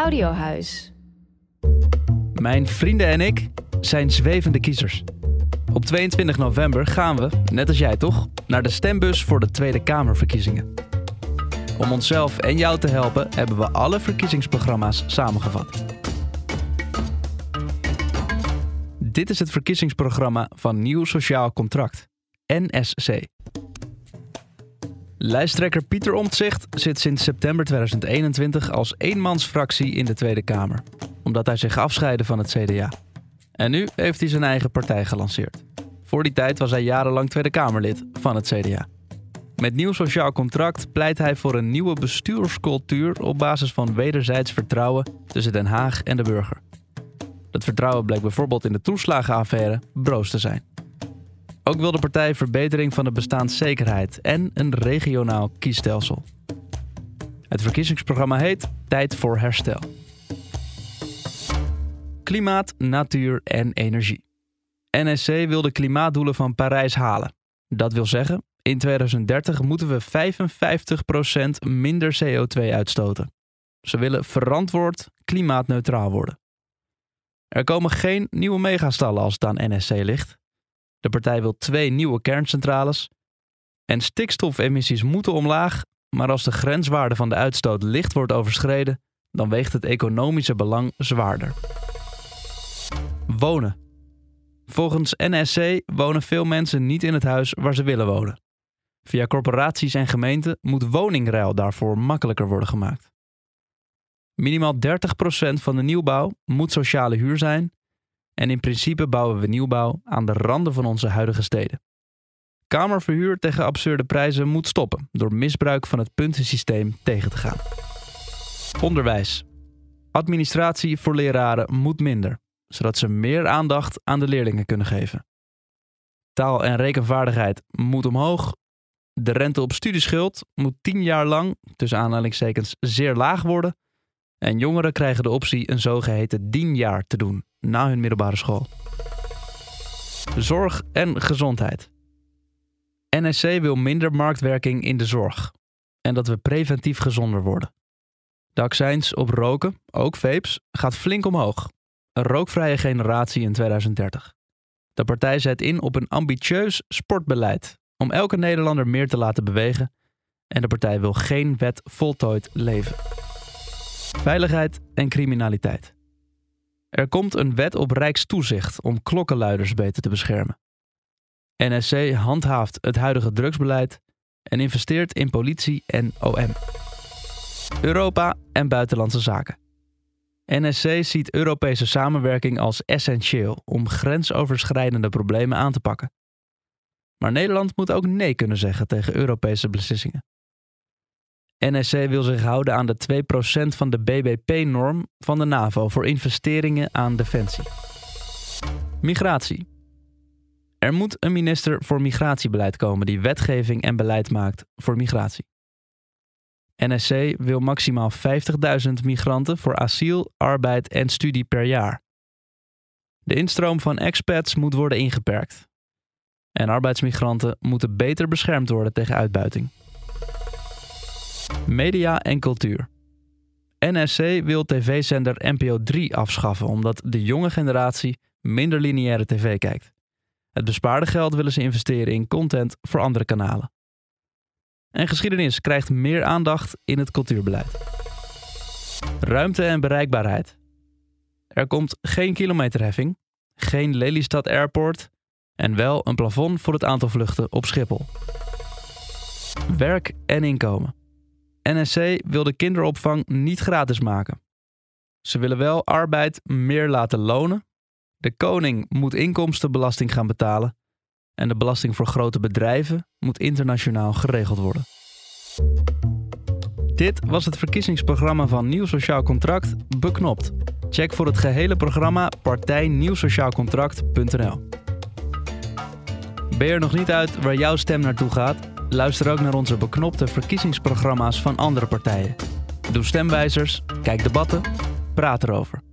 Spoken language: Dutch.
Audiohuis. Mijn vrienden en ik zijn zwevende kiezers. Op 22 november gaan we, net als jij toch, naar de stembus voor de Tweede Kamerverkiezingen. Om onszelf en jou te helpen hebben we alle verkiezingsprogramma's samengevat. Dit is het verkiezingsprogramma van Nieuw Sociaal Contract, NSC. Lijsttrekker Pieter Omtzigt zit sinds september 2021 als eenmansfractie in de Tweede Kamer, omdat hij zich afscheidde van het CDA. En nu heeft hij zijn eigen partij gelanceerd. Voor die tijd was hij jarenlang Tweede Kamerlid van het CDA. Met nieuw sociaal contract pleit hij voor een nieuwe bestuurscultuur op basis van wederzijds vertrouwen tussen Den Haag en de burger. Dat vertrouwen bleek bijvoorbeeld in de toeslagenaffaire broos te zijn. Ook wil de partij verbetering van de bestaanszekerheid en een regionaal kiesstelsel. Het verkiezingsprogramma heet Tijd voor Herstel. Klimaat, natuur en energie. NSC wil de klimaatdoelen van Parijs halen. Dat wil zeggen, in 2030 moeten we 55% minder CO2 uitstoten. Ze willen verantwoord klimaatneutraal worden. Er komen geen nieuwe megastallen als het aan NSC ligt. De partij wil twee nieuwe kerncentrales. En stikstofemissies moeten omlaag, maar als de grenswaarde van de uitstoot licht wordt overschreden, dan weegt het economische belang zwaarder. Wonen. Volgens NSC wonen veel mensen niet in het huis waar ze willen wonen. Via corporaties en gemeenten moet woningruil daarvoor makkelijker worden gemaakt. Minimaal 30% van de nieuwbouw moet sociale huur zijn en in principe bouwen we nieuwbouw aan de randen van onze huidige steden. Kamerverhuur tegen absurde prijzen moet stoppen door misbruik van het puntensysteem tegen te gaan. Onderwijs. Administratie voor leraren moet minder, zodat ze meer aandacht aan de leerlingen kunnen geven. Taal- en rekenvaardigheid moet omhoog. De rente op studieschuld moet 10 jaar lang, tussen aanhalingstekens, zeer laag worden. En jongeren krijgen de optie een zogeheten dienjaar te doen na hun middelbare school. Zorg en gezondheid. NSC wil minder marktwerking in de zorg en dat we preventief gezonder worden. De accijns op roken, ook vapes, gaat flink omhoog. Een rookvrije generatie in 2030. De partij zet in op een ambitieus sportbeleid om elke Nederlander meer te laten bewegen en de partij wil geen wet voltooid leven. Veiligheid en criminaliteit. Er komt een wet op rijkstoezicht om klokkenluiders beter te beschermen. NSC handhaaft het huidige drugsbeleid en investeert in politie en OM. Europa en buitenlandse zaken. NSC ziet Europese samenwerking als essentieel om grensoverschrijdende problemen aan te pakken. Maar Nederland moet ook nee kunnen zeggen tegen Europese beslissingen. NSC wil zich houden aan de 2% van de BBP-norm van de NAVO voor investeringen aan defensie. Migratie. Er moet een minister voor migratiebeleid komen die wetgeving en beleid maakt voor migratie. NSC wil maximaal 50.000 migranten voor asiel, arbeid en studie per jaar. De instroom van expats moet worden ingeperkt. En arbeidsmigranten moeten beter beschermd worden tegen uitbuiting. Media en cultuur. NSC wil tv-zender NPO 3 afschaffen omdat de jonge generatie minder lineaire tv kijkt. Het bespaarde geld willen ze investeren in content voor andere kanalen. En geschiedenis krijgt meer aandacht in het cultuurbeleid. Ruimte en bereikbaarheid. Er komt geen kilometerheffing, geen Lelystad Airport en wel een plafond voor het aantal vluchten op Schiphol. Werk en inkomen. NSC wil de kinderopvang niet gratis maken. Ze willen wel arbeid meer laten lonen. De koning moet inkomstenbelasting gaan betalen. En de belasting voor grote bedrijven moet internationaal geregeld worden. Dit was het verkiezingsprogramma van Nieuw Sociaal Contract Beknopt. Check voor het gehele programma partijnieuwsociaalcontract.nl. Ben je er nog niet uit waar jouw stem naartoe gaat? Luister ook naar onze beknopte verkiezingsprogramma's van andere partijen. Doe stemwijzers, kijk debatten, praat erover.